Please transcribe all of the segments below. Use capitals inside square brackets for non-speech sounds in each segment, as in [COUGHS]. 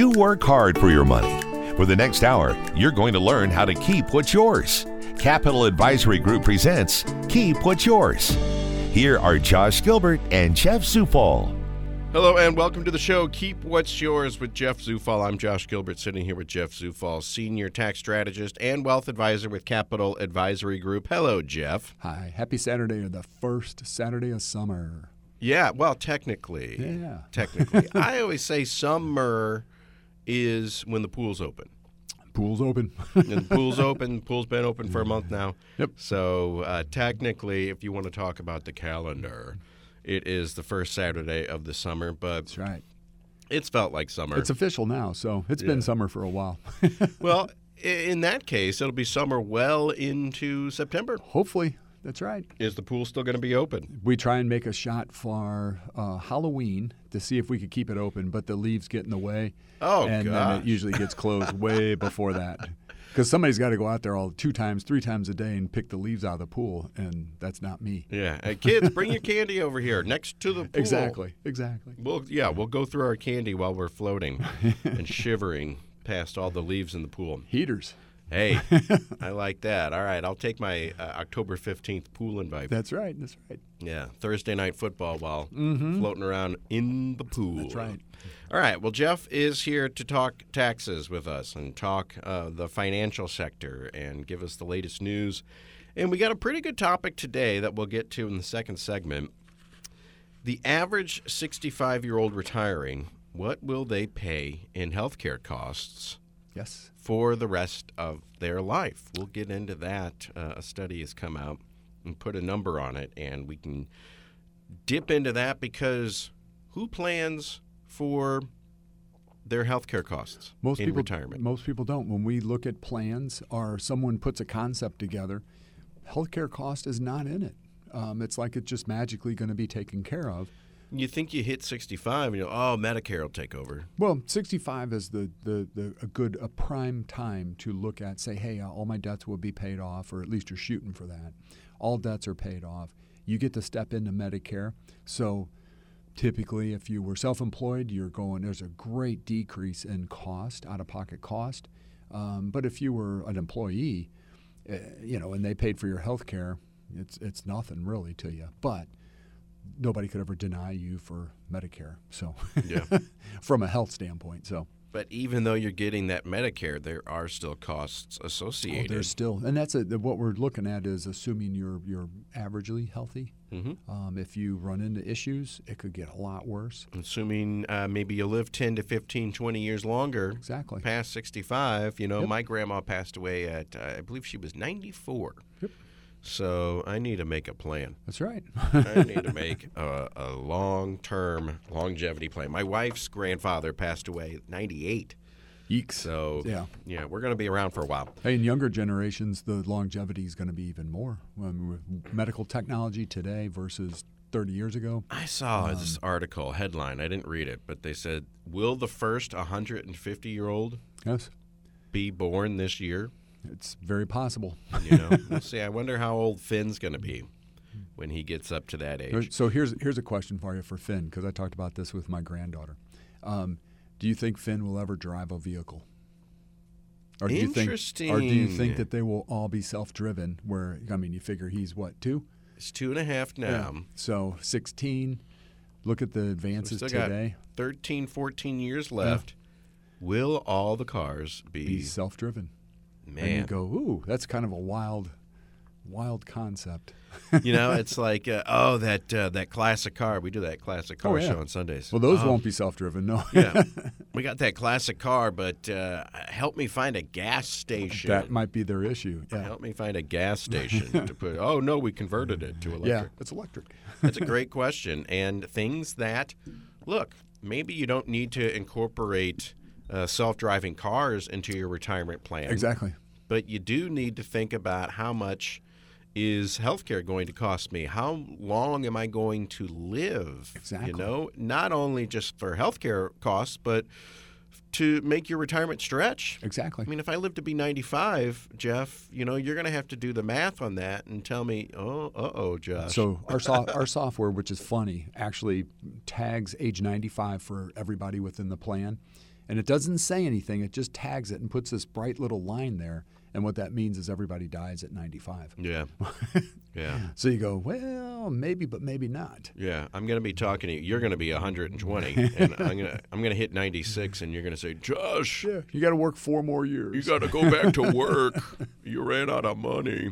You work hard for your money. For the next hour, you're going to learn how to keep what's yours. Capital Advisory Group presents Keep What's Yours. Here are Josh Gilbert and Jeff Zufall. Hello and welcome to the show. Keep what's yours with Jeff Zufall. I'm Josh Gilbert, sitting here with Jeff Zufall, senior tax strategist and wealth advisor with Capital Advisory Group. Hello, Jeff. Hi, happy Saturday or the first Saturday of summer. Yeah, well, technically, Yeah. technically, [LAUGHS] I always say summer is when the pool's open. Pool's open. And the pool's [LAUGHS] open. Pool's been open for a month now. Yep. So uh, technically, if you want to talk about the calendar, it is the first Saturday of the summer, but That's right. it's felt like summer. It's official now, so it's Yeah. been summer for a while. well, [LAUGHS] in that case, it'll be summer well into September. Hopefully, that's right. Is the pool still going to be open? We try and make a shot for uh, Halloween to see if we could keep it open, but the leaves get in the way. Oh, and then it usually gets closed [LAUGHS] way before that. Because somebody's got to go out there all two times, three times a day and pick the leaves out of the pool, and that's not me. Yeah. Hey, kids, bring your candy over here next to the pool. Exactly, exactly. We'll, yeah, we'll go through our candy while we're floating [LAUGHS] and shivering past all the leaves in the pool. Heaters. Hey, [LAUGHS] I like that. All right, I'll take my uh, October 15th pool invite. That's right. That's right. Yeah, Thursday night football while floating around in the pool. That's right. All right. Well, Jeff is here to talk taxes with us and talk uh, the financial sector and give us the latest news. And we got a pretty good topic today that we'll get to in the second segment. The average 65 year old retiring, what will they pay in healthcare costs Yes. for the rest of their life? We'll get into that. Uh, a study has come out and put a number on it, and we can dip into that because who plans for their health care costs Most in people retirement? Most people don't. When we look at plans or someone puts a concept together, healthcare cost is not in it. Um, it's like it's just magically going to be taken care of. You think you hit 65 and you know, oh, Medicare will take over. Well, 65 is the, the, the a good a prime time to look at. Say, hey, uh, all my debts will be paid off, or at least you're shooting for that. All debts are paid off. You get to step into Medicare. So, typically, if you were self-employed, you're going. There's a great decrease in cost, out-of-pocket cost. Um, but if you were an employee, uh, you know, and they paid for your health care, it's it's nothing really to you. But nobody could ever deny you for Medicare. So, Yeah. [LAUGHS] from a health standpoint. So, But even though you're getting that Medicare, there are still costs oh, associated. there's still, and that's a, what we're looking at is assuming you're you're averagely healthy. Mhm. Um, if you run into issues, it could get a lot worse. Assuming uh, maybe you live 10 to 15, 20 years longer, Exactly. past 65. You know, Yep. my grandma passed away at, uh, I believe she was 94. Yep. So I need to make a plan. That's right. I need to [LAUGHS] make a, a long term longevity plan. My wife's grandfather passed away at 98. Eeks. So, Yeah. yeah, we're going to be around for a while. Hey, in younger generations, the longevity is going to be even more. I mean, with medical technology today versus 30 years ago. I saw Um, this article headline. I didn't read it, but they said, Will the first 150 year old Yes, be born this year? It's very possible. You know, [LAUGHS] we'll see. I wonder how old Finn's going to be when he gets up to that age. So here's here's a question for you for Finn because I talked about this with my granddaughter. Um, do you think Finn will ever drive a vehicle? Or do you think, or do you think that they will all be self-driven? Where I mean, you figure he's what two? It's two and a half now. So 16. Look at the advances got today. 13, 14 years left. Will all the cars be, Be self-driven. And you man? go, ooh, that's kind of a wild, wild concept. [LAUGHS] you know, [LAUGHS] it's like uh, oh that uh, that classic car. We do that classic car Oh, yeah. show on Sundays. Well, those Oh, won't be self-driven. No. yeah, [LAUGHS] we got that classic car, but uh, help me find a gas station. that might be their issue. Yeah. Help me find a gas station to put. Oh no, we converted it to electric. Yeah, it's electric. That's a great question. And things that, look, maybe you don't need to incorporate uh, self-driving cars into your retirement plan. Exactly. But you do need to think about how much is healthcare going to cost me? How long am I going to live? Exactly. You know, not only just for healthcare costs, but to make your retirement stretch. Exactly. I mean, if I live to be 95, Jeff, you know, you're going to have to do the math on that and tell me, oh, uh oh, Josh. So [LAUGHS] our so- our software, which is funny, actually tags age 95 for everybody within the plan, and it doesn't say anything. It just tags it and puts this bright little line there. And what that means is everybody dies at 95. yeah. [LAUGHS] yeah. So you go, well, maybe, but maybe not. Yeah, I'm going to be talking to you. You're going to be 120, and I'm going [LAUGHS] to I'm going to hit 96, and you're going to say, Josh, Yeah, you got to work four more years. you got to go back to work. [LAUGHS] you ran out of money.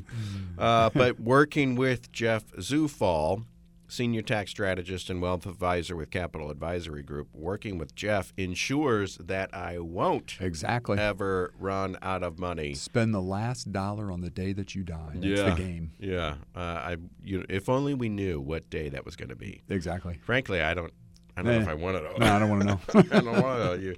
Uh, but working with Jeff Zufall, senior tax strategist and wealth advisor with Capital Advisory Group, working with Jeff ensures that I won't exactly. ever run out of money. Spend the last dollar on the day that you die. That's yeah, the game. Yeah, uh, I. You, if only we knew what day that was going to be. Exactly. Frankly, I don't. I don't know Eh. if I want to. know. No, I don't want to know. [LAUGHS] I don't want to. You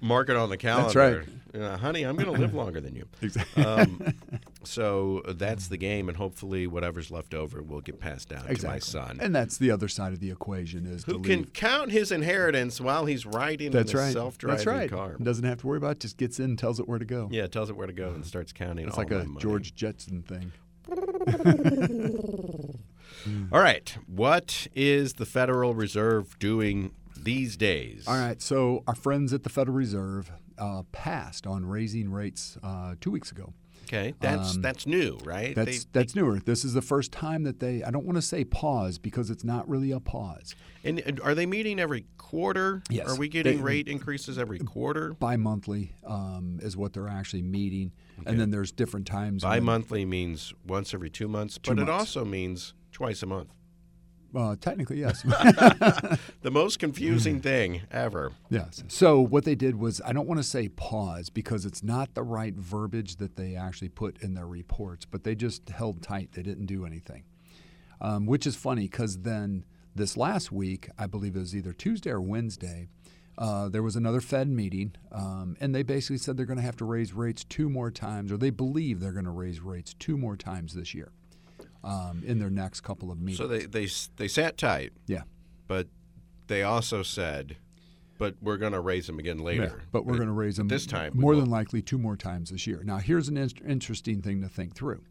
mark it on the calendar. That's right. Uh, honey, I'm going to live longer than you. [LAUGHS] Exactly. Um, so that's the game, and hopefully, whatever's left over will get passed down to my son, And that's the other side of the equation is who can count his inheritance while he's riding That's right. self-driving That's right. car. Doesn't have to worry about it. Just gets in, and tells it where to go. Yeah, tells it where to go and starts counting. It's like a money. George Jetson thing. [LAUGHS] All right, what is the Federal Reserve doing these days? All right. So our friends at the Federal Reserve uh, passed on raising rates uh, two weeks ago. Okay, that's that's new, right? Um, That's They- that's newer. This is the first time that they. I don't want to say pause because it's not really a pause. And are they meeting every quarter? Yes. Are we getting They- rate increases every quarter? Bi-monthly um, is what they're actually meeting, and then there's different times. Bi-monthly means once every two months, but it also means twice a month. Uh, technically, yes. [LAUGHS] [LAUGHS] The most confusing thing ever. Yes. So what they did was, I don't want to say pause because it's not the right verbiage that they actually put in their reports, but they just held tight. They didn't do anything, um, which is funny because then this last week, I believe it was either Tuesday or Wednesday, uh, there was another Fed meeting, um, and they basically said they're going to have to raise rates two more times, or they believe they're going to raise rates two more times this year um, in their next couple of meetings. So they they they sat tight, yeah. but they also said, "But we're going to raise them again later." Yeah, but we're going to raise them this time more than likely two more times this year. Now, here's an in- interesting thing to think through.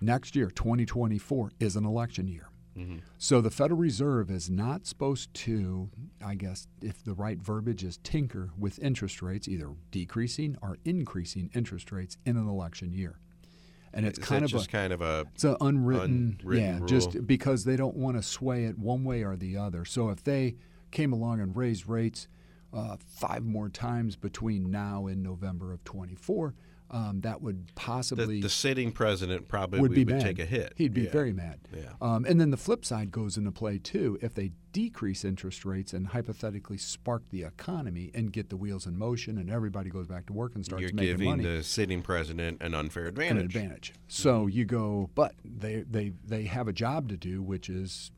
Next year, 2024, is an election year. Mm-hmm. So the Federal Reserve is not supposed to, I guess, if the right verbiage is tinker with interest rates, either decreasing or increasing interest rates in an election year. And it's Is kind of just a, kind of a it's an unwritten, unwritten yeah, rule. just because they don't want to sway it one way or the other. So if they came along and raised rates uh, five more times between now and November of 24, um, that would possibly the sitting president probably would be would mad. take a hit. He'd be Yeah. very mad. Yeah. Um, and then the flip side goes into play too. If they decrease interest rates and hypothetically spark the economy and get the wheels in motion, and everybody goes back to work and starts You're making giving money, the sitting president an unfair an advantage. advantage. So you go, but they they they have a job to do, which is,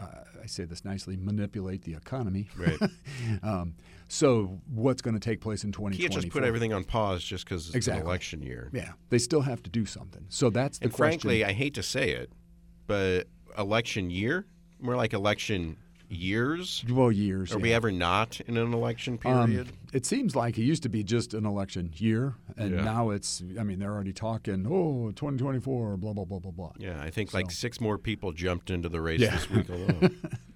uh, I say this nicely, manipulate the economy. Right. [LAUGHS] um, so what's going to take place in You 2024? can't just put everything on pause just because it's Exactly. an election year. Yeah, they still have to do something. So that's the And question. frankly, I hate to say it, but election year, more like election years. well, years. Are yeah. we ever not in an election Um, period? it seems like it used to be just an election year, and Yeah. now it's. I mean, they're already talking. Oh, 2024, blah blah blah blah blah. yeah, I think like six more people jumped into the race Yeah. this week alone. [LAUGHS]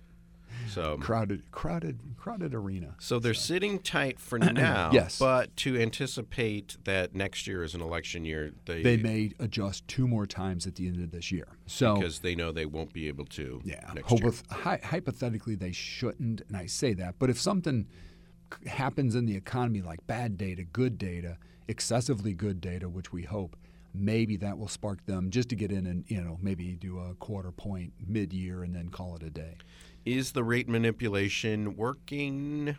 so, Crowded, crowded, crowded arena. so they're sitting tight for [CLEARS THROAT] now. Yes. But to anticipate that next year is an election year, they, They may adjust two more times at the end of this year. So because they know they won't be able to. Yeah, Next year. Hypoth- hy- hypothetically they shouldn't, and I say that. But if something happens in the economy, like bad data, good data, excessively good data, which we hope, maybe that will spark them just to get in and you know maybe do a quarter point mid-year and then call it a day. Is the rate manipulation working?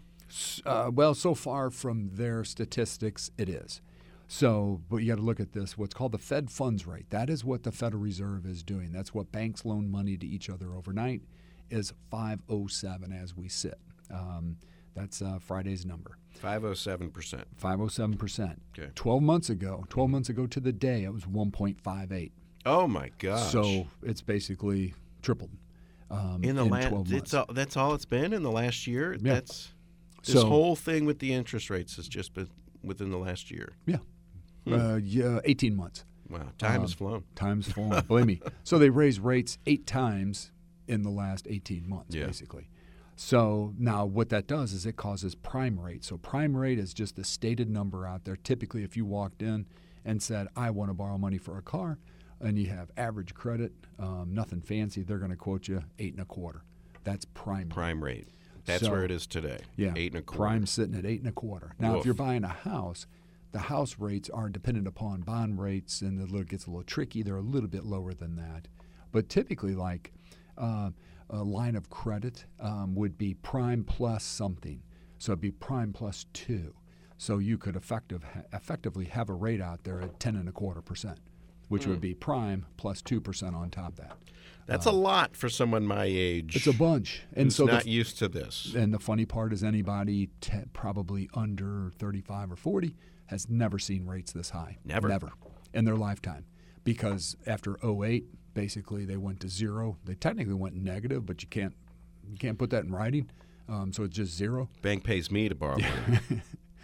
Uh, well, so far from their statistics, it is. So, but you got to look at this. What's called the Fed funds rate. That is what the Federal Reserve is doing. That's what banks loan money to each other overnight. Is 507 as we sit. Um, That's uh, Friday's number. 507%. 507%. Okay. 12 months ago, 12 months ago to the day, it was 1.58. Oh my gosh. So it's basically tripled um, in the last 12 it's all, that's all it's been in the last year. Yeah. That's this So- whole thing with the interest rates has just been within the last year. yeah. Uh, yeah, 18 months. Wow, time Um, has flown. Time's [LAUGHS] flown. Believe me. So they raised rates eight times in the last 18 months, Yeah. basically. So now what that does is it causes prime rate. So prime rate is just a stated number out there. Typically, if you walked in and said, I want to borrow money for a car, and you have average credit, um, nothing fancy, they're going to quote you eight and a quarter. That's prime. Prime rate. That's So- where it is today. Yeah, eight and a quarter. Prime sitting at eight and a quarter. Now, if you're buying a house, the house rates are dependent upon bond rates, and it gets a little tricky. They're a little bit lower than that, but typically, like uh, a line of credit um, would be prime plus something, so it'd be prime plus two. So you could effective, effectively have a rate out there at ten and a quarter percent, which would be prime plus two percent on top of that. That's a lot for someone my age. It's a bunch, and who's so the not used to this. and the funny part is anybody te- probably under 35 or 40 has never seen rates this high. Never. Never in their lifetime. Because after 08, basically they went to zero. They technically went negative, but you can't you can't put that in writing. Um, so it's just zero. Bank pays me to borrow money. [LAUGHS]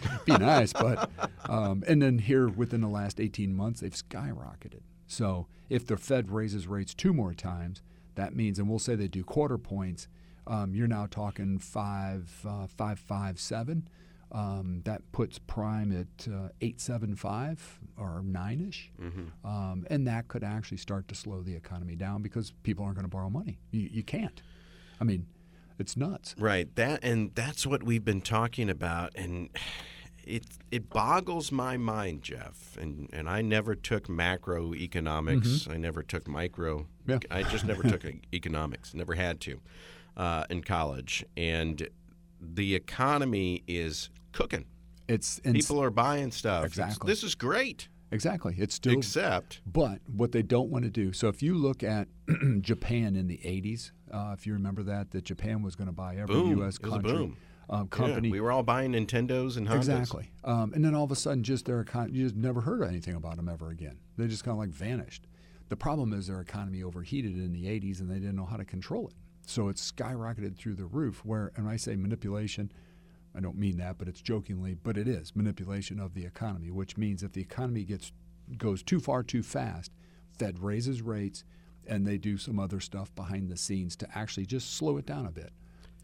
[LAUGHS] Be nice, but um, and then here within the last 18 months they've skyrocketed. So if the Fed raises rates two more times, that means, and we'll say they do quarter points, um, you're now talking five, uh, five, five, seven. Um, that puts prime at uh, eight, seven, five or nine ish, um, and that could actually start to slow the economy down because people aren't going to borrow money. You, you can't. I mean, it's nuts. Right. That and that's what we've been talking about and it it boggles my mind, Jeff. And and I never took macroeconomics. I never took micro. Yeah. I just never took [LAUGHS] economics. Never had to uh, in college. And the economy is cooking. It's and People are buying stuff. It's- Exactly. this is great. Exactly. It's still Except But what they don't want to do, so if you look at [CLEARS THROAT] Japan in the 80s, uh, if you remember that, that Japan was going to buy every Boom. U.S. It country boom. um, yeah, company. we were all buying Nintendos and Hondas. Exactly. Um, and then all of a sudden, just their econ- you just never heard anything about them ever again. They just kind of like vanished. The problem is their economy overheated in the 80s and they didn't know how to control it. So it's skyrocketed through the roof. Where, and I say manipulation, I don't mean that, but it's jokingly, but it is manipulation of the economy, which means if the economy gets goes too far too fast, Fed raises rates and they do some other stuff behind the scenes to actually just slow it down a bit,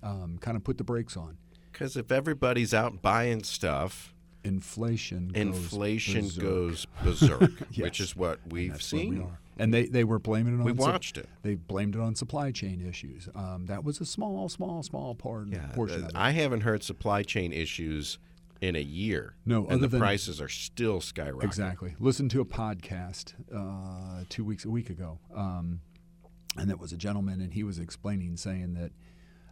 um, kind of put the brakes on. Because if everybody's out buying stuff, Inflation goes inflation berserk. goes berserk, [LAUGHS] which is what we've where we seen. And they, they were blaming it on We watched it. They blamed it on supply chain issues. Um, that was a small, small, small part Yeah, portion uh. I haven't heard supply chain issues in a year. No, and the than- prices are still skyrocketing. Exactly. Listen to a podcast uh, two weeks, a week ago, um, and there was a gentleman, and he was explaining, saying that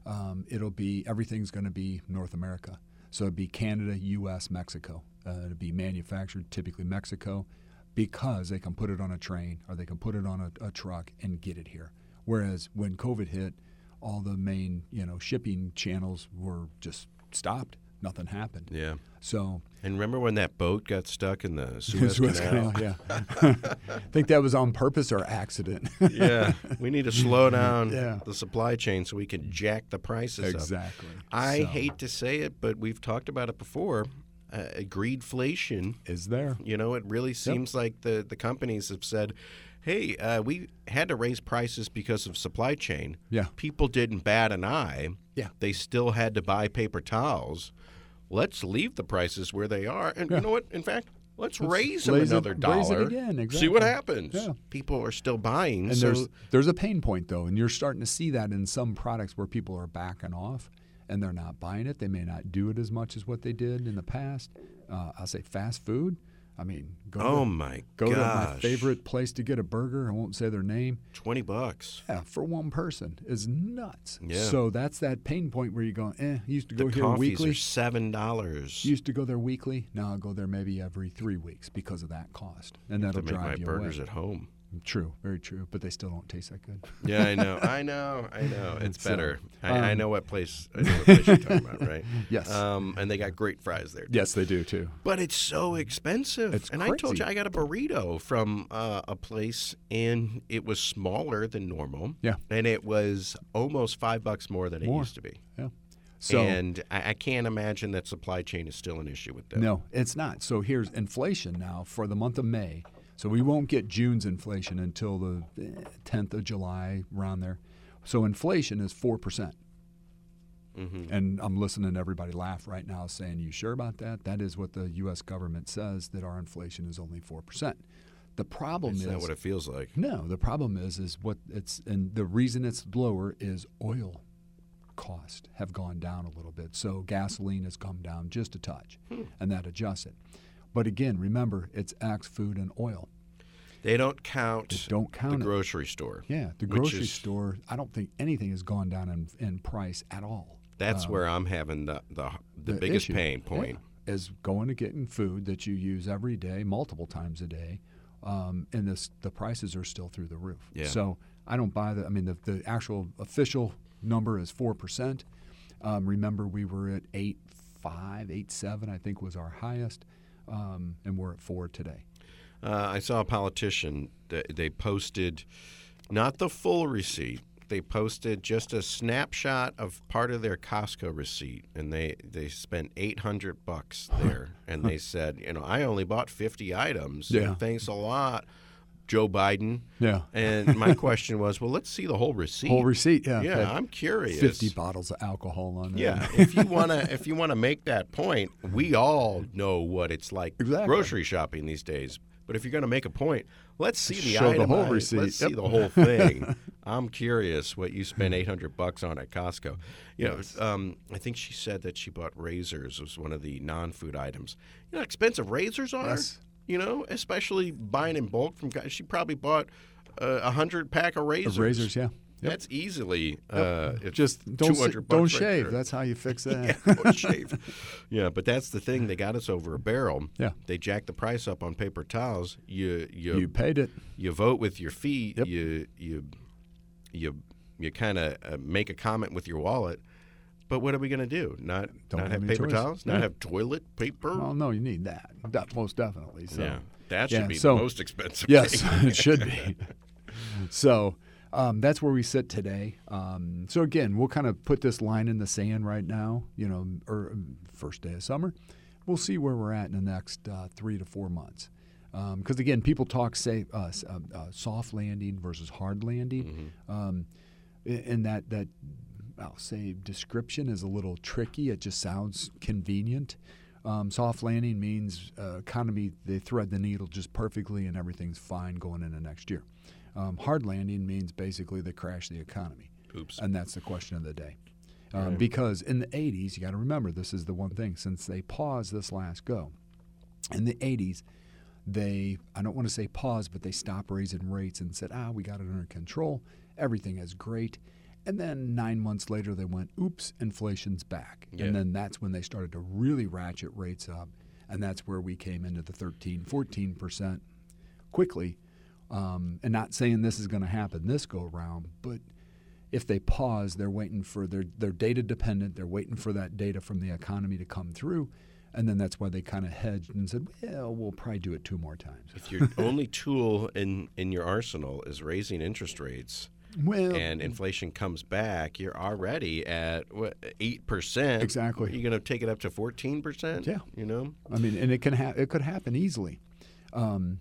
um, it'll be everything's going to be North America. So it'd be Canada, U.S., Mexico. Uh, it'd be manufactured typically Mexico, because they can put it on a train or they can put it on a, a truck and get it here. Whereas when COVID hit, all the main you know shipping channels were just stopped. Nothing happened. Yeah. So And remember when that boat got stuck in the [LAUGHS] Suez, Suez Canal? Canal, yeah. I [LAUGHS] think that was on purpose or accident. [LAUGHS] yeah. We need to slow down Yeah. the supply chain so we can jack the prices up. exactly. I So, hate to say it, but we've talked about it before. Uh, greedflation is there. You know, it really seems like the, the companies have said, hey, uh, we had to raise prices because of supply chain. Yeah. People didn't bat an eye. Yeah. They still had to buy paper towels. Let's leave the prices where they are. And Yeah. you know what? In fact, let's, Let's raise them raise another raise it dollar. again, See what happens. Yeah. People are still buying. And so there's there's a pain point though, and you're starting to see that in some products where people are backing off and they're not buying it. They may not do it as much as what they did in the past. Uh, I'll say fast food. I mean, go oh to, my go to my favorite place to get a burger. I won't say their name. 20 bucks. Yeah, for one person is nuts. Yeah. So that's that pain point where you go, eh, I used to go The here weekly. are $7. Used to go there weekly. Now I go there maybe every three weeks because of that cost, and to that'll make drive my you burgers away. at home. True, very true. But they still don't taste that good. [LAUGHS] Yeah, I know, I know, I know. [LAUGHS] It's So, better. I, I um, know what place. I know what place you're talking about, right? [LAUGHS] Yes. Um, and they got great fries there. Yes, they do too. But it's so expensive. It's and I told you I got a burrito from uh, a place, and it was smaller than normal. Yeah. And it was almost five bucks more than it used to be. Yeah. So and I, I can't imagine that supply chain is still an issue with them. no, it's not. So here's inflation now for the month of May. So we won't get June's inflation until the eh, 10th of July, around there. So inflation is four percent. Mm-hmm. And I'm listening to everybody laugh right now, saying, "You sure about that?" That is what the U.S. government says that our inflation is only four percent. The problem Is is that what it feels like? No, the problem is is what it's and the reason it's lower is oil cost have gone down a little bit. So gasoline has come down just a touch, and that adjusts it. But again, remember it's Axe food and oil. They don't count. They don't count the it. grocery store. Yeah, the grocery is- store. I don't think anything has gone down in, in price at all. That's Um, where I'm having the the, the, the biggest issue, pain point. yeah, is going to getting food that you use every day, multiple times a day, um, and this the prices are still through the roof. Yeah. So I don't buy the. I mean, the, the actual official number is four percent. Um, remember, we were at eight five, eight seven. I think was our highest, um, and we're at four today. Uh, I saw a politician that they posted not the full receipt. They posted just a snapshot of part of their Costco receipt, and they they spent eight hundred bucks there. and they [LAUGHS] said, you know, I only bought fifty items. Yeah. Thanks a lot, Joe Biden. Yeah. And my [LAUGHS] question was, well, let's see the whole receipt. Whole receipt. Yeah. Yeah, I'm curious. Fifty bottles of alcohol on there. Yeah, if you wanna if you wanna make that point, we all know what it's like Exactly. grocery shopping these days. But if you're gonna make a point, let's see the Show the whole receipt. Let's Yep. see the whole thing. [LAUGHS] I'm curious what you spent [LAUGHS] 800 bucks on at Costco. You know, um, I think she said that she bought razors was one of the non-food items. You know, how expensive razors are. Yes. You know, especially buying in bulk from guys. She probably bought uh, a hundred pack of razors. Of razors. Yeah. Yep. That's easily uh, Just don't s- 200 don't right shave. there. That's how you fix [LAUGHS] that. Yeah, don't [LAUGHS] shave. Yeah, but that's the thing. They got us over a barrel. Yeah. They jacked the price up on paper towels. You you You you, paid it. You vote with your feet. Yep. You you you you kind of uh, make a comment with your wallet. But what are we going to do? Not Don't not have have paper choice. towels? Not Yeah. have toilet paper? Well, no, you need that. Most definitely. So. yeah, that should yeah, be so- the most expensive. Yes, [LAUGHS] it should be. So um, that's where we sit today. Um, so again, we'll kind of put this line in the sand right now. You know, or um, first day of summer, we'll see where we're at in the next uh, three to four months. Because again, people talk say uh, uh, uh, soft landing versus hard landing, um, a- and that that I'll say description is a little tricky. It just sounds convenient. Um, soft landing means uh, economy they thread the needle just perfectly and everything's fine going into next year. Um, hard landing means basically they crash the economy, Oops. and that's the question of the day. Um, Because in the 80s, you got to remember this is the one thing since they paused this last go. In the 80s, they I don't want to say paused, but they stopped raising rates and said, ah, we got it under control. Everything is great. And then nine months later, they went, oops, inflation's back. Yeah. And then that's when they started to really ratchet rates up. And that's where we came into the 13, 14% quickly. Um, and not saying this is going to happen this go around, but if they pause, they're waiting for their they're data dependent. They're waiting for that data from the economy to come through, and then that's why they kind of hedged and said, "Well, we'll probably do it two more times." If your only tool in in your arsenal is raising interest rates, Well, and inflation comes back, you're already at eight percent. Exactly. You're going to take it up to fourteen percent. Yeah. You know. I mean, and it can ha- it could happen easily. Um,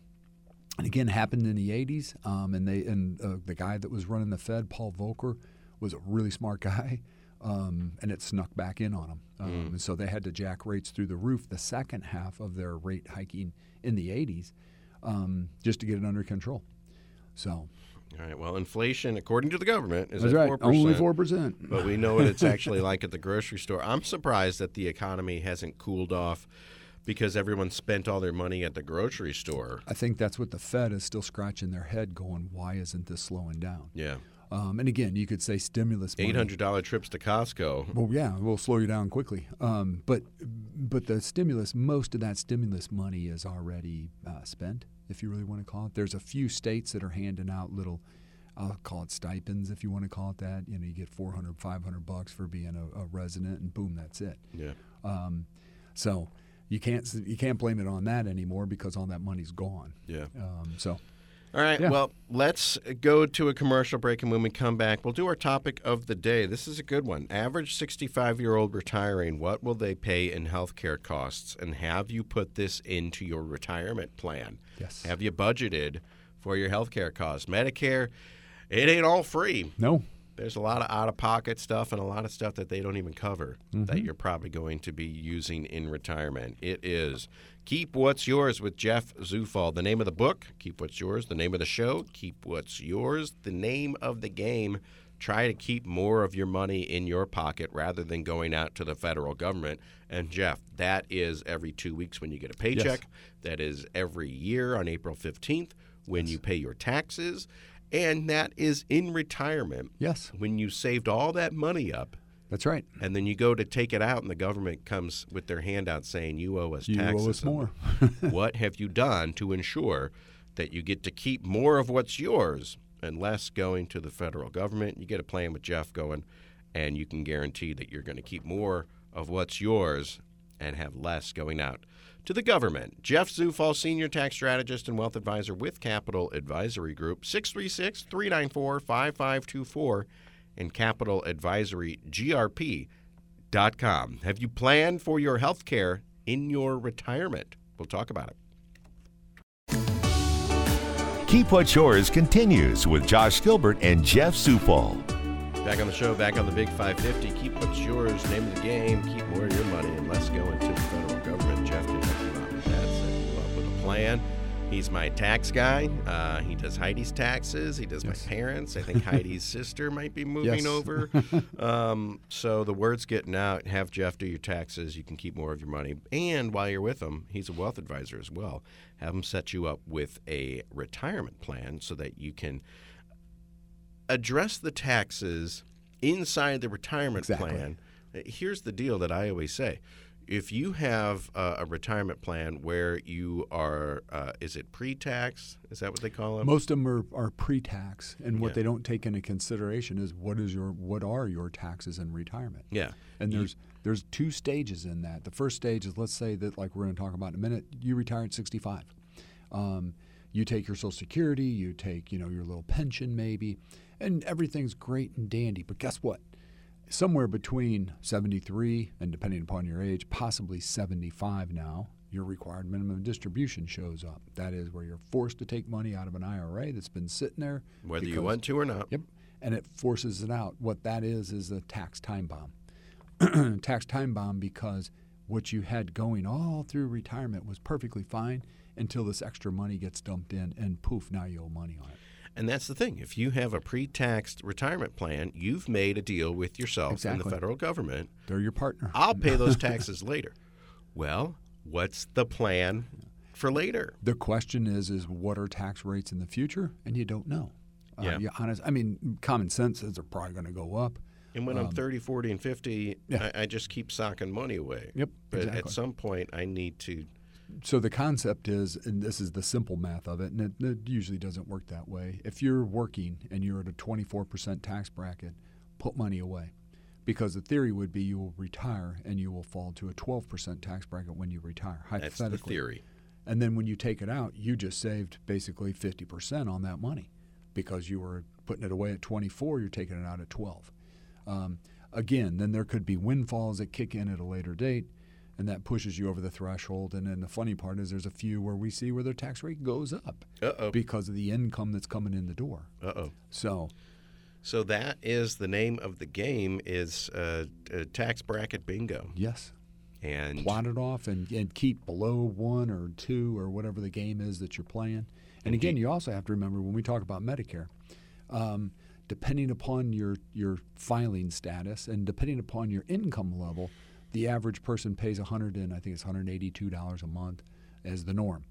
and again, happened in the '80s. Um, and they and uh, the guy that was running the Fed, Paul Volcker, was a really smart guy. Um, and it snuck back in on them. Um, And so they had to jack rates through the roof the second half of their rate hiking in the 80s um, just to get it under control. So All right. Well, inflation, according to the government, is that's at right. four Only percent. 4%. But we know what it's actually like at the grocery store. I'm surprised that the economy hasn't cooled off because everyone spent all their money at the grocery store. I think that's what the Fed is still scratching their head going, why isn't this slowing down? Yeah. Um, and again, you could say stimulus. Eight hundred dollar trips to Costco. Well, yeah, we'll slow you down quickly. Um, but but the stimulus, most of that stimulus money is already uh, spent, if you really want to call it. There's a few states that are handing out little, I'll call it stipends, if you want to call it that. You know, you get 400, 500 bucks for being a, a resident, and boom, that's it. Yeah. Um, so you can't you can't blame it on that anymore because all that money's gone. Yeah. Um, so All right. Yeah. Well, let's go to a commercial break, and when we come back, we'll do our topic of the day. This is a good one. Average 65 year old retiring, what will they pay in health care costs? And have you put this into your retirement plan? Yes. Have you budgeted for your health care costs? Medicare, it ain't all free. no, There's a lot of out of pocket stuff and a lot of stuff that they don't even cover that mm-hmm. you're probably going to be using in retirement. It is Keep What's Yours with Jeff Zufall. The name of the book, Keep What's Yours. The name of the show, Keep What's Yours. The name of the game, try to keep more of your money in your pocket rather than going out to the federal government. And Jeff, that is every two weeks when you get a paycheck. That is every year on April 15th when you pay your taxes. And that is in retirement. Yes, when you saved all that money up. That's right. and then you go to take it out and the government comes with their handout saying you owe us You taxes. You owe us more. [LAUGHS] what have you done to ensure that you get to keep more of what's yours and less going to the federal government? You get a plan with jeff going and you can guarantee that you're going to keep more of what's yours and have less going out to the government. Jeff Zufall, Senior Tax Strategist and Wealth Advisor with Capital Advisory Group, 636 394 5524 and capitaladvisorygrp.com. Have you planned for your health care in your retirement? We'll talk about it. Keep What's Yours continues with Josh Gilbert and Jeff Zufall. Back on the show, back on the Big 550. Keep what's yours, name of the game, keep more of your money, and less go into the plan. He's my tax guy. Uh, he does Heidi's taxes. He does Yes. my parents. I think [LAUGHS] Heidi's sister might be moving Yes. over. [LAUGHS] Um, so the word's getting out. Have Jeff do your taxes. You can keep more of your money. And while you're with him, he's a wealth advisor as well. Have him set you up with a retirement plan so that you can address the taxes inside the retirement Exactly. plan. Here's the deal that I always say. If you have uh, a retirement plan where you are, uh, is it pre-tax? Is that what they call it? Most of them are, are pre-tax, and what Yeah. they don't take into consideration is what is your what are your taxes in retirement. yeah. And there's there's two stages in that. The first stage is let's say that like we're going to talk about in a minute. You retire at 65. Um, you take your Social Security, you take you know your little pension maybe, and everything's great and dandy. But guess what? Somewhere between 73 and depending upon your age, possibly 75 now, your required minimum distribution shows up. That is where you're forced to take money out of an IRA that's been sitting there. Whether you want to or not. Yep. And it forces it out. What that is is a tax time bomb. [CLEARS THROAT] tax time bomb because what you had going all through retirement was perfectly fine until this extra money gets dumped in and poof, now you owe money on it. And that's the thing. If you have a pre-taxed retirement plan, you've made a deal with yourself and the federal government. They're your partner. I'll pay those [LAUGHS] taxes later. Well, what's the plan for later? The question is is what are tax rates in the future? And you don't know. Yeah. Uh, you honest I mean, common sense says they're probably going to go up. And when I'm 30, 40, and 50, Um, yeah. I, I just keep socking money away. Yep, But at some point, I need to. So the concept is, and this is the simple math of it, and it, it usually doesn't work that way. If you're working and you're at a 24% tax bracket, put money away. Because the theory would be you will retire and you will fall to a 12% tax bracket when you retire, That's the theory. And then when you take it out, you just saved basically 50% on that money because you were putting it away at 24, you're taking it out at 12. Um, again, then there could be windfalls that kick in at a later date, and that pushes you over the threshold. And then the funny part is there's a few where we see where their tax rate goes up Uh oh. because of the income that's coming in the door. Uh oh. So, So that is the name of the game is uh, uh, tax bracket bingo. yes, And plot it off and, and keep below one or two or whatever the game is that you're playing. And again, you also have to remember when we talk about Medicare, um, depending upon your your filing status and depending upon your income level, the average person pays 100 and I think it's 182 dollars a month as the norm.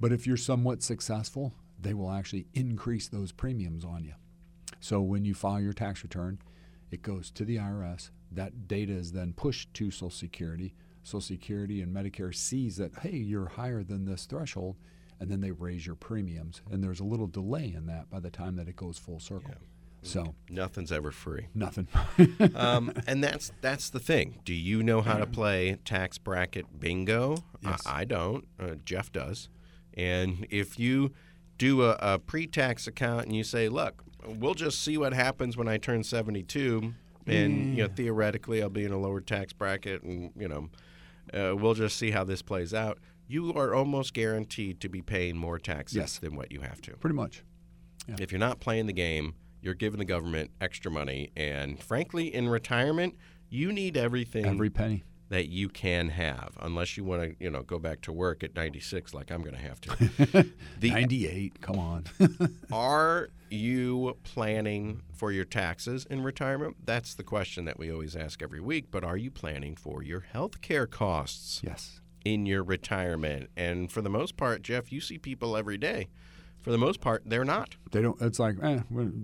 But if you're somewhat successful, they will actually increase those premiums on you. So when you file your tax return, it goes to the IRS. That data is then pushed to Social Security. Social Security and Medicare sees that hey, you're higher than this threshold, and then they raise your premiums. And there's a little delay in that by the time that it goes full circle. So Nothing's ever free. nothing. [LAUGHS] um, [LAUGHS] and that's that's the thing. Do you know how to play tax bracket bingo? Yes. I, I don't. Uh, Jeff does. And if you do a, a pre-tax account and you say, "Look, we'll just see what happens when I turn 72, and you know theoretically I'll be in a lower tax bracket, and you know uh, we'll just see how this plays out," you are almost guaranteed to be paying more taxes Yes. than what you have to. Pretty much. If you're not playing the game, you're giving the government extra money. And frankly, in retirement, you need everything Every penny. that you can have, unless you want to, you know, go back to work at 96, like I'm going to have to. [LAUGHS] the, 98. Come on. [LAUGHS] are you planning for your taxes in retirement? That's the question that we always ask every week. But are you planning for your health care costs yes. in your retirement? And for the most part, Jeff, you see people every day. For the most part, they're not. They don't. It's like, eh,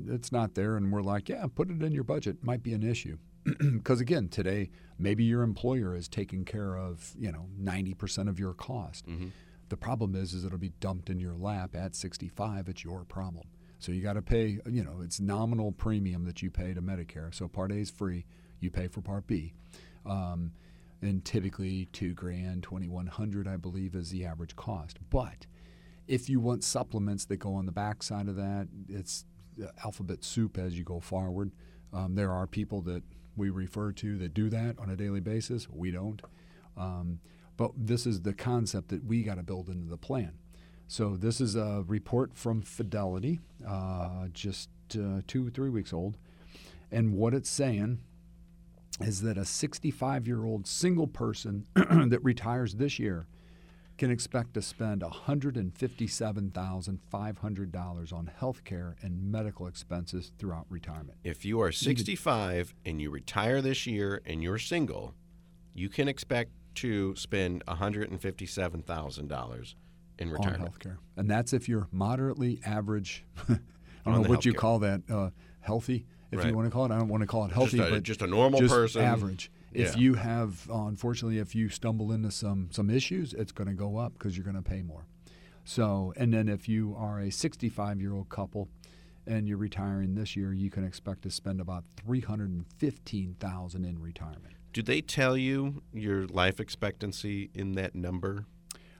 it's not there, and we're like, yeah, put it in your budget. Might be an issue, [CLEARS THROAT] because again, today maybe your employer is taking care of you know ninety percent of your cost. The problem is, is it'll be dumped in your lap at sixty five. It's your problem. So you got to pay. You know, it's nominal premium that you pay to Medicare. So Part A is free. You pay for Part B. Um, and typically two grand, twenty one hundred, I believe, is the average cost. But if you want supplements that go on the backside of that, it's uh, alphabet soup as you go forward. Um, there are people that we refer to that do that on a daily basis. We don't. Um, but this is the concept that we got to build into the plan. So this is a report from Fidelity, uh, just uh, two, three weeks old. And what it's saying is that a 65 year old single person [CLEARS THROAT] that retires this year can expect to spend $157,500 on health care and medical expenses throughout retirement. If you are 65 and you retire this year and you're single, you can expect to spend $157,000 in on retirement. health care. And that's if you're moderately average. [LAUGHS] I don't On know what you call that, uh, healthy, if Right. you want to call it. I don't want to call it healthy, Just a- but just a normal just person. average. If Yeah. you have, uh, unfortunately, if you stumble into some some issues, it's going to go up because you're going to pay more. So, and then if you are a 65 year old couple and you're retiring this year, you can expect to spend about 315,000 in retirement. Do they tell you your life expectancy in that number?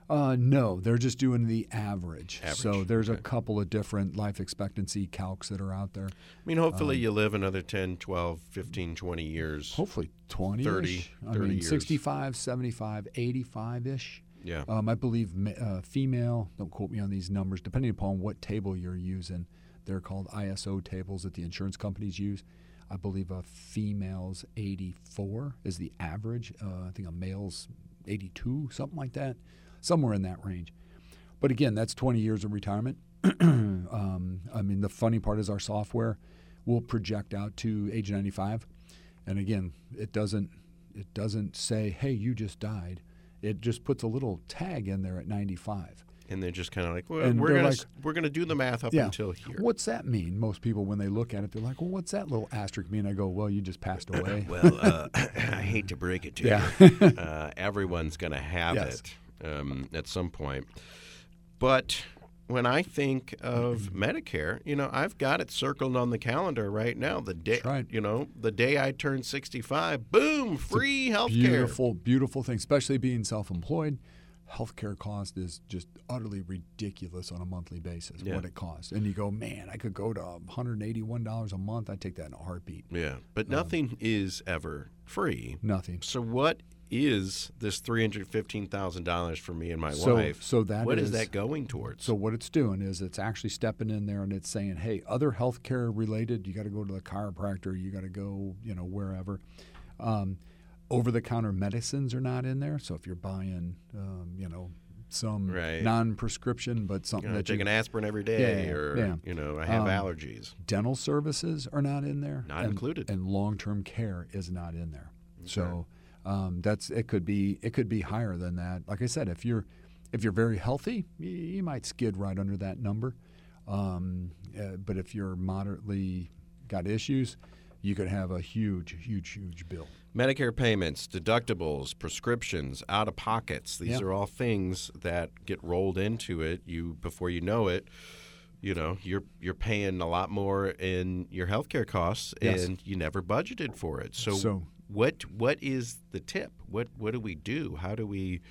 Uh, no, they're just doing the average. So Average, there's a couple of different life expectancy calcs that are out there. I mean, hopefully you live another 10, 12, 15, 20 years. Hopefully 20 30, I 30 mean, years. 65, 75, 85 ish. Yeah. Um, I believe uh, female, don't quote me on these numbers, depending upon what table you're using, they're called ISO tables that the insurance companies use. I believe a female's 84 is the average. Uh, I think a male's 82, something like that, somewhere in that range. But again, that's 20 years of retirement. [CLEARS THROAT] um, I mean, the funny part is our software will project out to age 95, and again, it doesn't it doesn't say, "Hey, you just died." It just puts a little tag in there at 95. And they're just kind of like, well, And we're gonna like- we're gonna do the math up Yeah. until here. What's that mean? Most people, when they look at it, they're like, "Well, what's that little asterisk mean?" I go, "Well, you just passed [COUGHS] away." Well, uh, [COUGHS] I hate to break it to Yeah. you. uh, everyone's going to have Yes. it um, at some point. But when I think of [CLEARS THROAT] Medicare, you know, I've got it circled on the calendar right now. The day, right. you know, the day I turn 65, boom, free health care. beautiful, beautiful thing. Especially being self-employed, healthcare cost is just utterly ridiculous on a monthly basis. Yeah. What it costs, and you go, "Man, I could go to 181 dollars a month. I take that in a heartbeat." Yeah, but nothing is ever free. Nothing. So what is this three hundred fifteen thousand dollars for me and my So- wife? so that what is is- that going towards? So what it's doing is it's actually stepping in there and it's saying, hey, other healthcare related, you got to go to the chiropractor, you got to go, you know, wherever. Um, over-the-counter medicines are not in there. So if you're buying, um, you know, some Right. non-prescription but something you know, that take you an aspirin every day, Yeah, or yeah. you know, I have Um, allergies. dental services are not in there. Not and, included. And long-term care is not in there. So um, that's it. Could be it could be higher than that. Like I said, if you're if you're very healthy, you, you might skid right under that number. Um, uh, but if you're moderately got issues, you could have a huge, huge, huge bill. Medicare payments, deductibles, prescriptions, out of pockets. These Yeah. are all things that get rolled into it. You before you know it, you know, you're you're paying a lot more in your healthcare costs Yes. and you never budgeted for it. So, So- what what is the tip? What what do we do? How do we,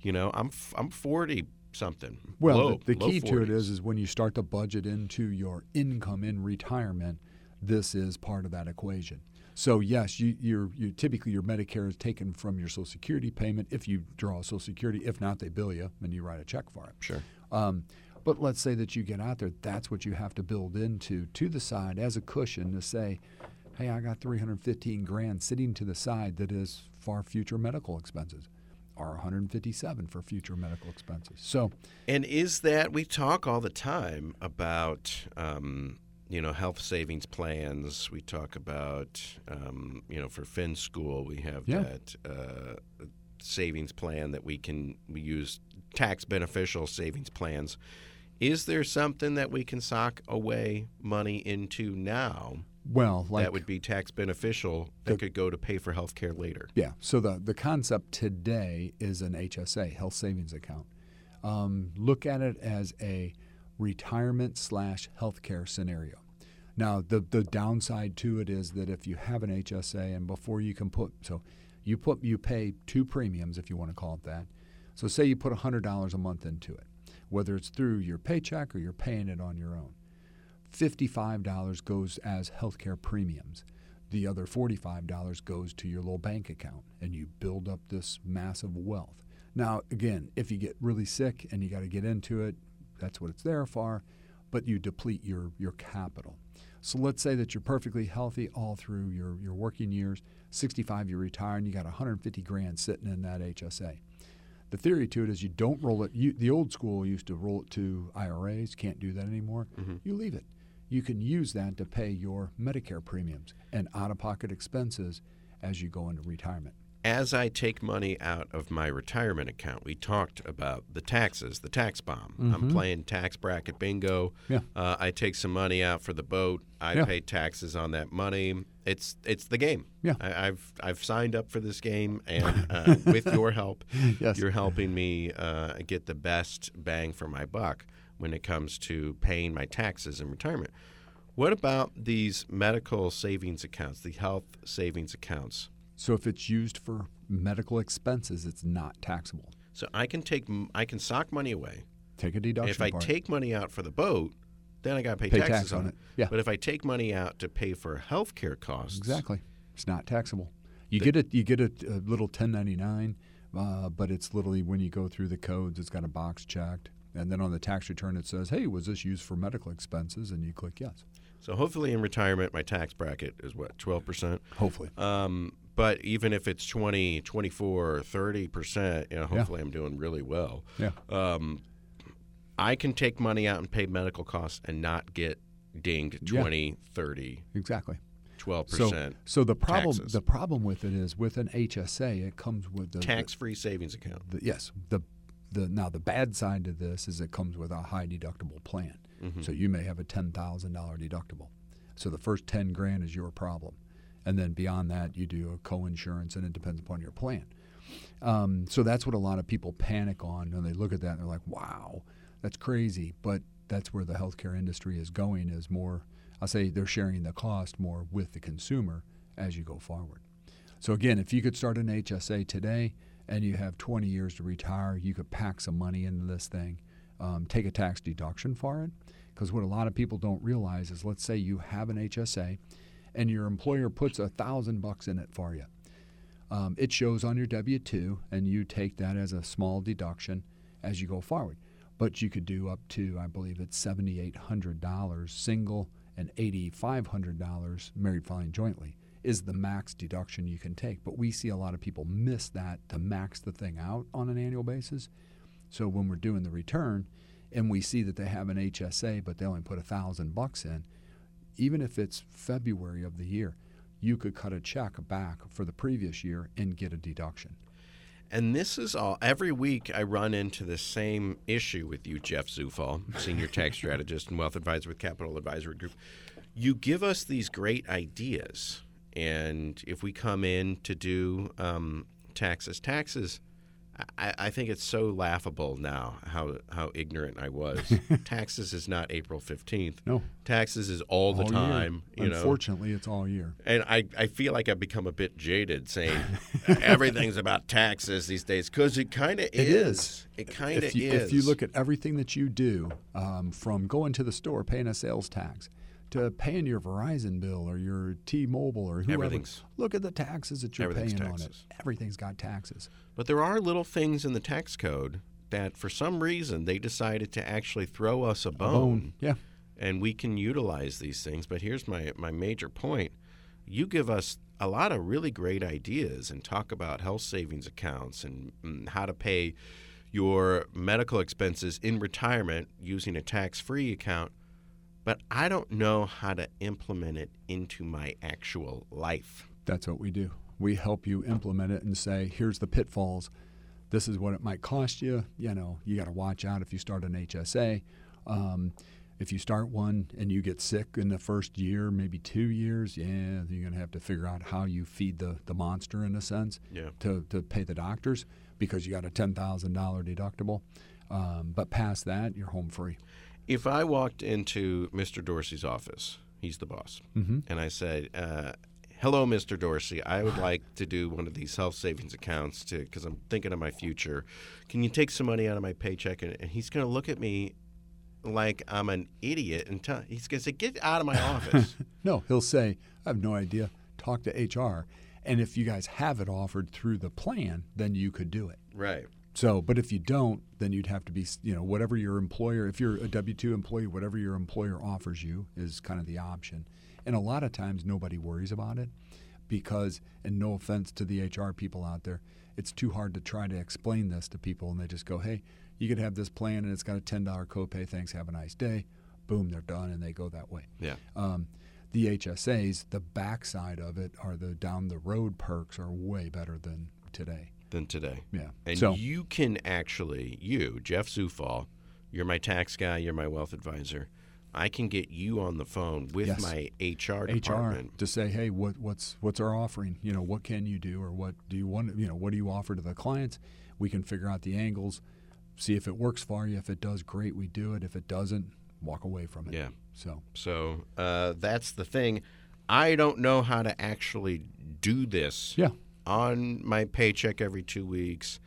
you know, I'm I'm 40 something. Well, low, the, the key to it is is is when you start to budget into your income in retirement, this is part of that equation. So yes, you you're, you typically your Medicare is taken from your Social Security payment if you draw Social Security. If not, they bill you and you write a check for it. Sure. Um, but let's say that you get out there, that's what you have to build into to the side as a cushion to say, hey, I got 315 grand sitting to the side that is for future medical expenses, or 157 for future medical expenses. So And is that we talk all the time about um, you know health savings plans? We talk about um, you know for Fin School we have Yeah. that uh, savings plan that we can we use tax beneficial savings plans. Is there something that we can sock away money into now Well, like that would be tax beneficial that could go to pay for health care later? yeah. So the the concept today is an HSA, health savings account. Um, look at it as a retirement slash healthcare scenario. Now, the the downside to it is that if you have an HSA and before you can put so you put you pay two premiums if you want to call it that. So say you put hundred dollars a month into it, whether it's through your paycheck or you're paying it on your own. $55 goes as healthcare premiums. The other $45 goes to your little bank account, and you build up this massive wealth. Now, again, if you get really sick and you got to get into it, that's what it's there for, but you deplete your, your capital. So let's say that you're perfectly healthy all through your, your working years. 65, you retire, and you got 150 grand sitting in that HSA. The theory to it is you don't roll it. You, the old school used to roll it to IRAs. Can't do that anymore. Mm-hmm. You leave it. You can use that to pay your Medicare premiums and out-of-pocket expenses as you go into retirement. as I take money out of my retirement account, we talked about the taxes, the tax bomb. I'm playing tax bracket bingo. Yeah. Uh, I take some money out for the boat. I Yeah. pay taxes on that money. It's it's the game. Yeah. I, I've I've signed up for this game, [LAUGHS] and uh, with your help, Yes. you're helping me uh, get the best bang for my buck when it comes to paying my taxes in retirement. What about these medical savings accounts, the health savings accounts? So if it's used for medical expenses, it's not taxable. So I can take I can sock money away. Take a deduction. if I part. take money out for the boat, then I got to pay, Pay taxes tax on on it. Yeah. But if I take money out to pay for health care costs, exactly, it's not taxable. You get it. You get a, a little 1099, uh, but it's literally when you go through the codes, it's got a box checked, and then on the tax return it says, "Hey, was this used for medical expenses?" And you click yes. So hopefully in retirement, my tax bracket is what twelve percent. Hopefully. Um, but even if it's 20, 24, 30 percent, you know, hopefully I'm doing really well. Yeah. Um, I can take money out and pay medical costs and not get dinged Yeah. 20, 30, Exactly. 12%. so the problem taxes. the problem with it is with an HSA, it comes with the the- tax-free savings account. the, yes the the now the bad side to this is it comes with a high deductible plan. Mm-hmm. So you may have a ten thousand dollar deductible. So the first ten grand is your problem, and then beyond that you do a co-insurance, and it depends upon your plan. Um, so that's what a lot of people panic on when they look at that and they're like, "Wow, that's crazy." But that's where the healthcare industry is going. Is more, I'll say they're sharing the cost more with the consumer as you go forward. So again, if you could start an HSA today and you have 20 years to retire, you could pack some money into this thing, um, take a tax deduction for it. Because what a lot of people don't realize is, let's say you have an HSA, and your employer puts a thousand bucks in it for you. Um, it shows on your W 2, and you take that as a small deduction as you go forward. But you could do up to, I believe it's $7,800 single and $8,500 married filing jointly is the max deduction you can take. But we see a lot of people miss that to max the thing out on an annual basis. So when we're doing the return and we see that they have an HSA, but they only put a thousand bucks in, even if it's February of the year, you could cut a check back for the previous year and get a deduction. And this is all. Every week, I run into the same issue with you, Jeff Zufall, senior tax [LAUGHS] strategist and wealth advisor with Capital Advisory Group. you give us these great ideas, and if we come in to do um, taxes, taxes. I, I think it's so laughable now how how ignorant I was. [LAUGHS] taxes is not April fifteenth. No. taxes is all the time. You know, Unfortunately, it's all year. and I, I feel like I've become a bit jaded saying [LAUGHS] everything's about taxes these days because it kind of is. is. It kind of is. If you look at everything that you do, um, from going to the store, paying a sales tax, to paying your Verizon bill or your T-Mobile or whoever, look at the taxes that you're paying on it. Everything's got taxes. But there are little things in the tax code that for some reason they decided to actually throw us a bone. Bone. Yeah. And we can utilize these things. But here's my, my major point. You give us a lot of really great ideas and talk about health savings accounts and, mm, how to pay your medical expenses in retirement using a tax free account. But I don't know how to implement it into my actual life. That's what we do. We help you implement it and say, here's the pitfalls. This is what it might cost you. You know, you got to watch out if you start an HSA. Um, if you start one and you get sick in the first year, maybe two years, yeah, you're going to have to figure out how you feed the, the monster in a sense Yeah. to, to pay the doctors because you got a $10,000 deductible. Um, but past that, you're home free. If I walked into Mr. Dorsey's office, he's the boss, Mm-hmm. and I said, uh, "Hello, Mr. Dorsey. I would like to do one of these health savings accounts to because I'm thinking of my future. Can you take some money out of my paycheck?" And, and he's going to look at me like I'm an idiot and tell, he's going to say, "Get out of my office." [LAUGHS] No, he'll say, I have no idea. Talk to HR. And if you guys have it offered through the plan, then you could do it. right. So, but if you don't, then you'd have to be, you know, whatever your employer, if you're a W 2 employee, whatever your employer offers you is kind of the option. And a lot of times nobody worries about it because, and no offense to the HR people out there, it's too hard to try to explain this to people and they just go, hey, you could have this plan and it's got a $10 copay. Thanks. Have a nice day. Boom, they're done and they go that way. Yeah. Um, the HSAs, the backside of it, are the down the road perks are way better than today. Than today. Yeah. And so you can actually, you, Jeff Zufall, you're my tax guy, you're my wealth advisor. I can get you on the phone with Yes. my HR HR department. to say, hey, what, what's what's our offering? You know, what can you do, or what do you want? You know, what do you offer to the clients? We can figure out the angles, see if it works for you. If it does, great, we do it. If it doesn't, walk away from it. Yeah. So So uh, that's the thing. I don't know how to actually do this yeah, on my paycheck every two weeks.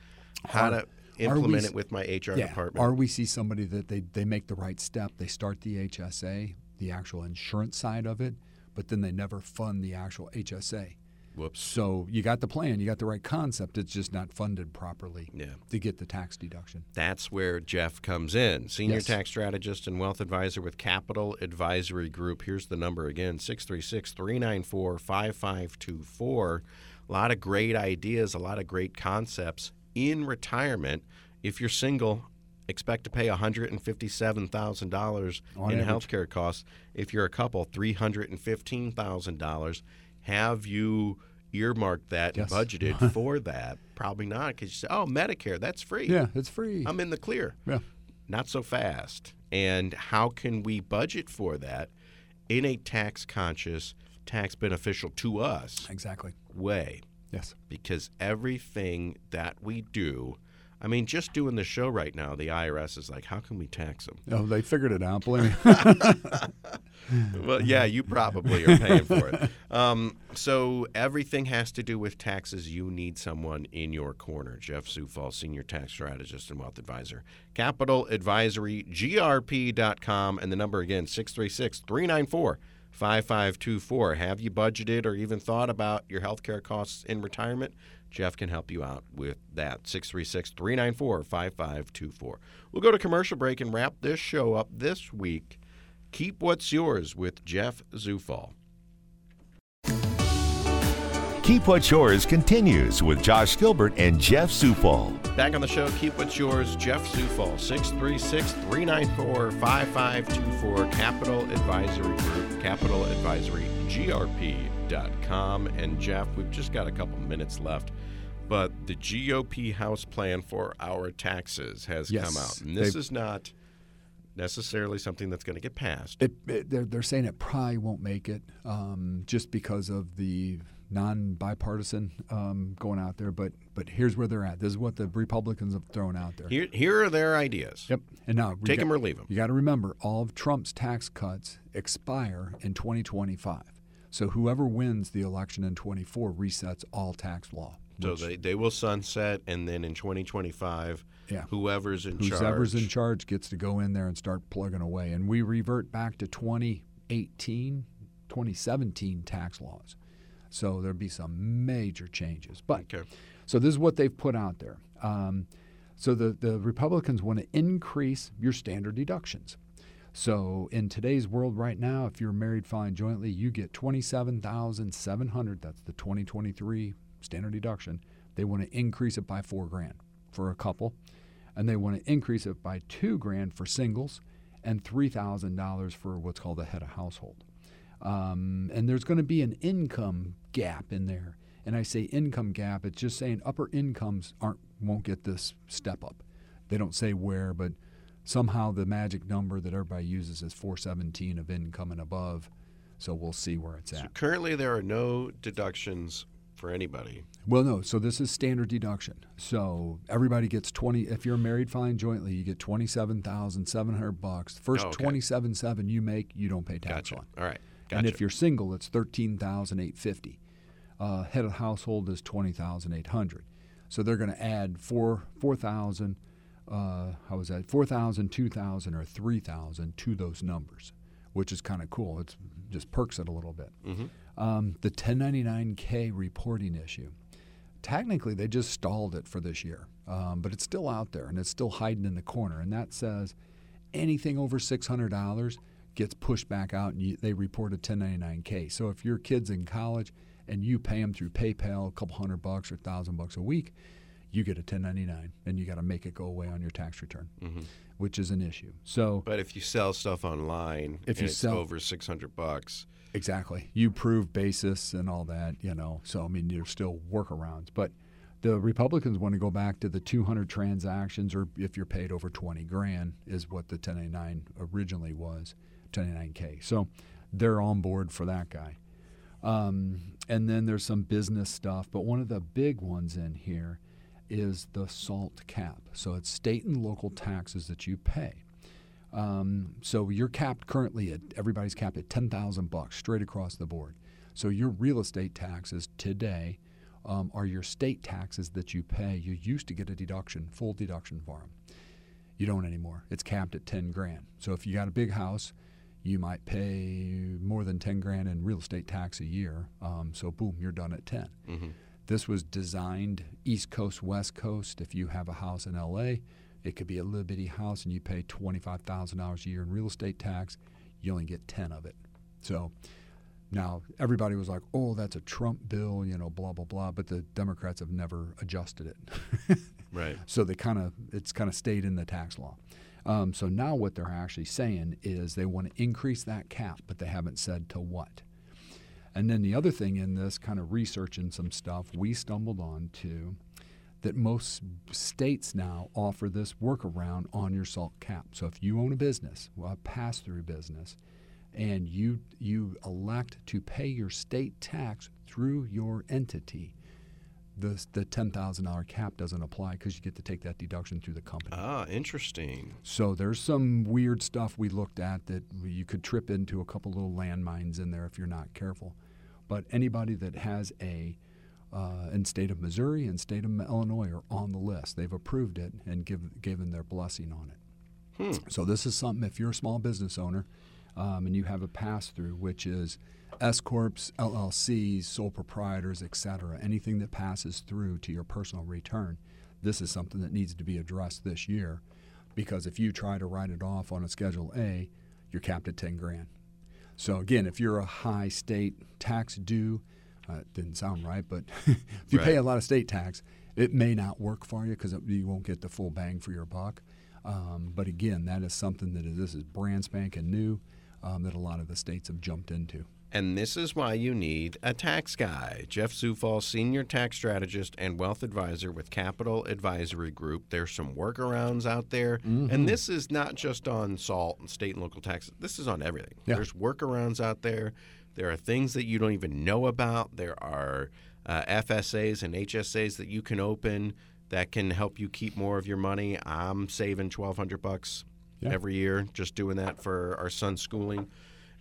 How to are we implement it with my HR yeah. department. Or we see somebody that they they make the right step. They start the HSA, the actual insurance side of it, but then they never fund the actual HSA. Whoops. So you got the plan, you got the right concept. It's just not funded properly Yeah. to get the tax deduction. That's where Jeff comes in. Senior Yes. tax strategist and wealth advisor with Capital Advisory Group. Here's the number again 636 394 5524. A lot of great ideas, a lot of great concepts in retirement. If you're single, expect to pay $157,000 in average. healthcare costs. If you're a couple, $315,000. Have you earmarked that Yes. and budgeted [LAUGHS] for that? Probably not because you say, oh, Medicare, that's free. Yeah, it's free. I'm in the clear. yeah. Not so fast. And how can we budget for that in a tax conscious, tax beneficial to us Exactly. way? Yes. Because everything that we do, I mean, just doing the show right now, the IRS is like, how can we tax them? Oh, they figured it out. Believe me. [LAUGHS] [LAUGHS] well, yeah, you probably are paying for it. Um, so everything has to do with taxes. You need someone in your corner. Jeff Zufall, senior tax strategist and wealth advisor. Capital Advisory, grp.com, and the number again, 636 394 5524. Have you budgeted or even thought about your health care costs in retirement? Jeff can help you out with that. 636 394 5524. We'll go to commercial break and wrap this show up this week. Keep What's Yours with Jeff Zufall. Keep What's Yours continues with Josh Gilbert and Jeff Zufall. Back on the show, Keep What's Yours, Jeff Zufall, 636 394 5524, Capital Advisory Group, capitaladvisorygrp.com. And Jeff, we've just got a couple minutes left, but the GOP House plan for our taxes has Yes, come out. And this they've- is not necessarily something that's going to get passed. It, it, they're, they're saying it probably won't make it um, just because of the non-bipartisan um, going out there. But but here's where they're at. This is what the Republicans have thrown out there. Here, here are their ideas. Yep. And now take them or leave them. You got to remember, all of Trump's tax cuts expire in 2025. So whoever wins the election in 24 resets all tax law. So they, they will sunset, and then in 2025, Yeah. whoever's in whoever's charge. in charge gets to go in there and start plugging away. And we revert back to 2018, 2017 tax laws. So there'll be some major changes. But Okay. so this is what they've put out there. Um, so the, the Republicans want to increase your standard deductions. So in today's world right now, if you're married filing jointly, you get twenty-seven thousand seven hundred. That's the 2023 standard deduction. They want to increase it by four grand for a couple, and they want to increase it by two grand for singles, and three thousand dollars for what's called a head of household. Um, and there's going to be an income gap in there. And I say income gap, it's just saying upper incomes aren't won't get this step up. They don't say where, but somehow the magic number that everybody uses is 417 of income and above. So we'll see where it's So at. currently, there are no deductions for anybody. Well, no. So this is standard deduction. So everybody gets 20. If you're married filing jointly, you get 27,700 bucks. First Oh, okay. 27.7 you make, you don't pay tax Gotcha. on. All right. And if you're single, it's thirteen thousand eight fifty. Uh, head of household is twenty thousand eight hundred. So they're going to add four four thousand. Uh, how was that? Four thousand, two thousand, or three thousand to those numbers, which is kind of cool. It just perks it a little bit. Um, the 1099K reporting issue. Technically, they just stalled it for this year, um, but it's still out there and it's still hiding in the corner. And that says anything over $600 gets pushed back out and you, they report a 1099K. So if your kid's in college and you pay them through PayPal a couple hundred bucks or thousand bucks a week, you get a 1099 and you got to make it go away on your tax return, mm-hmm. which is an issue. So but if you sell stuff online, If you sell- over 600 bucks, Exactly. You prove basis and all that, you know. So I mean, there's still workarounds, but the Republicans want to go back to the 200 transactions, or if you're paid over 20 grand, is what the 1099 originally was, 1099K. So they're on board for that guy. Um, and then there's some business stuff, but one of the big ones in here is the SALT cap. So it's state and local taxes that you pay. Um, so you're capped currently at everybody's capped at ten thousand bucks straight across the board. So your real estate taxes today um, are your state taxes that you pay. You used to get a deduction, full deduction for them. You don't anymore. It's capped at ten grand. So if you got a big house, you might pay more than ten grand in real estate tax a year. Um, so boom, you're done at 10 This was designed East Coast, West Coast. If you have a house in LA, it could be a little bitty house and you pay $25,000 a year in real estate tax. You only get 10 of it. So now everybody was like, oh, that's a Trump bill, you know, blah, blah, blah. But the Democrats have never adjusted it. [LAUGHS] right? So they kind of it's kind of stayed in the tax law. Um, so now what they're actually saying is they want to increase that cap, but they haven't said to what. And then the other thing in this kind of researching some stuff, we stumbled on to that most states now offer this workaround on your salt cap. So if you own a business, well, a pass-through business, and you you elect to pay your state tax through your entity, the the ten thousand dollar cap doesn't apply because you get to take that deduction through the company. Ah, interesting. So there's some weird stuff we looked at that you could trip into a couple little landmines in there if you're not careful. But anybody that has a uh, in state of Missouri and state of Illinois are on the list. They've approved it and give, given their blessing on it. So this is something if you're a small business owner um, and you have a pass through, which is S corps, LLCs, sole proprietors, etc. Anything that passes through to your personal return, this is something that needs to be addressed this year, because if you try to write it off on a Schedule A, you're capped at 10 grand. So again, if you're a high state tax due, uh, it didn't sound right, but [LAUGHS] if you pay a lot of state tax, it may not work for you because you won't get the full bang for your buck. Um, but again, that is something that is, this is brand spanking new um, that a lot of the states have jumped into. And this is why you need a tax guy. Jeff Zufall, senior tax strategist and wealth advisor with Capital Advisory Group. There's some workarounds out there. Mm-hmm. And this is not just on SALT and state and local taxes, this is on everything. Yeah. There's workarounds out there. There are things that you don't even know about. There are uh, FSAs and HSAs that you can open that can help you keep more of your money. I'm saving 1200 bucks Yeah. every year just doing that for our son's schooling.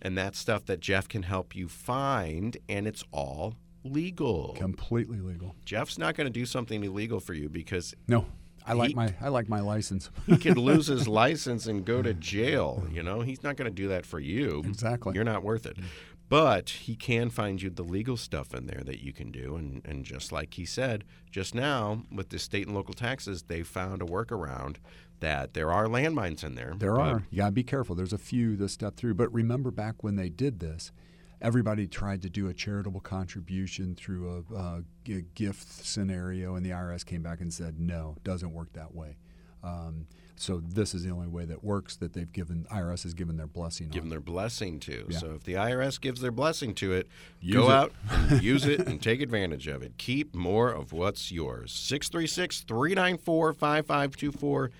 And that's stuff that Jeff can help you find, and it's all legal. Completely legal. Jeff's not going to do something illegal for you because No, I like He- my I like my license. he could [LAUGHS] lose his license and go to jail. You know, he's not going to do that for you. Exactly. You're not worth it. Mm. But he can find you the legal stuff in there that you can do. And, and just like he said just now, with the state and local taxes, they found a workaround that there are landmines in there. There are. You gotta be careful. There's a few that step through. But remember back when they did this, everybody tried to do a charitable contribution through a, uh gift scenario, and the IRS came back and said, no, doesn't work that way. Um, so this is the only way that works that they've given IRS has given their blessing Given their blessing to. Yeah. So if the IRS gives their blessing to it, Use go it. out and [LAUGHS] use it and take advantage of it. Keep more of what's yours. 636 394 5524.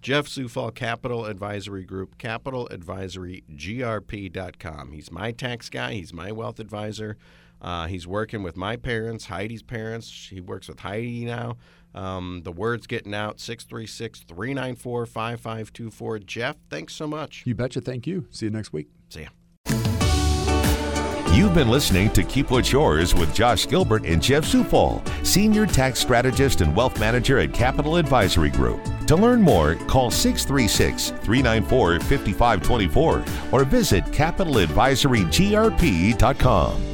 Jeff Zufall, Capital Advisory Group, capitaladvisorygrp.com. He's my tax guy, he's my wealth advisor. Uh, he's working with my parents, Heidi's parents. He works with Heidi now. Um, the word's getting out 636 394 5524. Jeff, thanks so much. You betcha. Thank you. See you next week. See ya. You've been listening to Keep What's Yours with Josh Gilbert and Jeff Zufall, Senior Tax Strategist and Wealth Manager at Capital Advisory Group. To learn more, call 636 394 5524 or visit capitaladvisorygrp.com.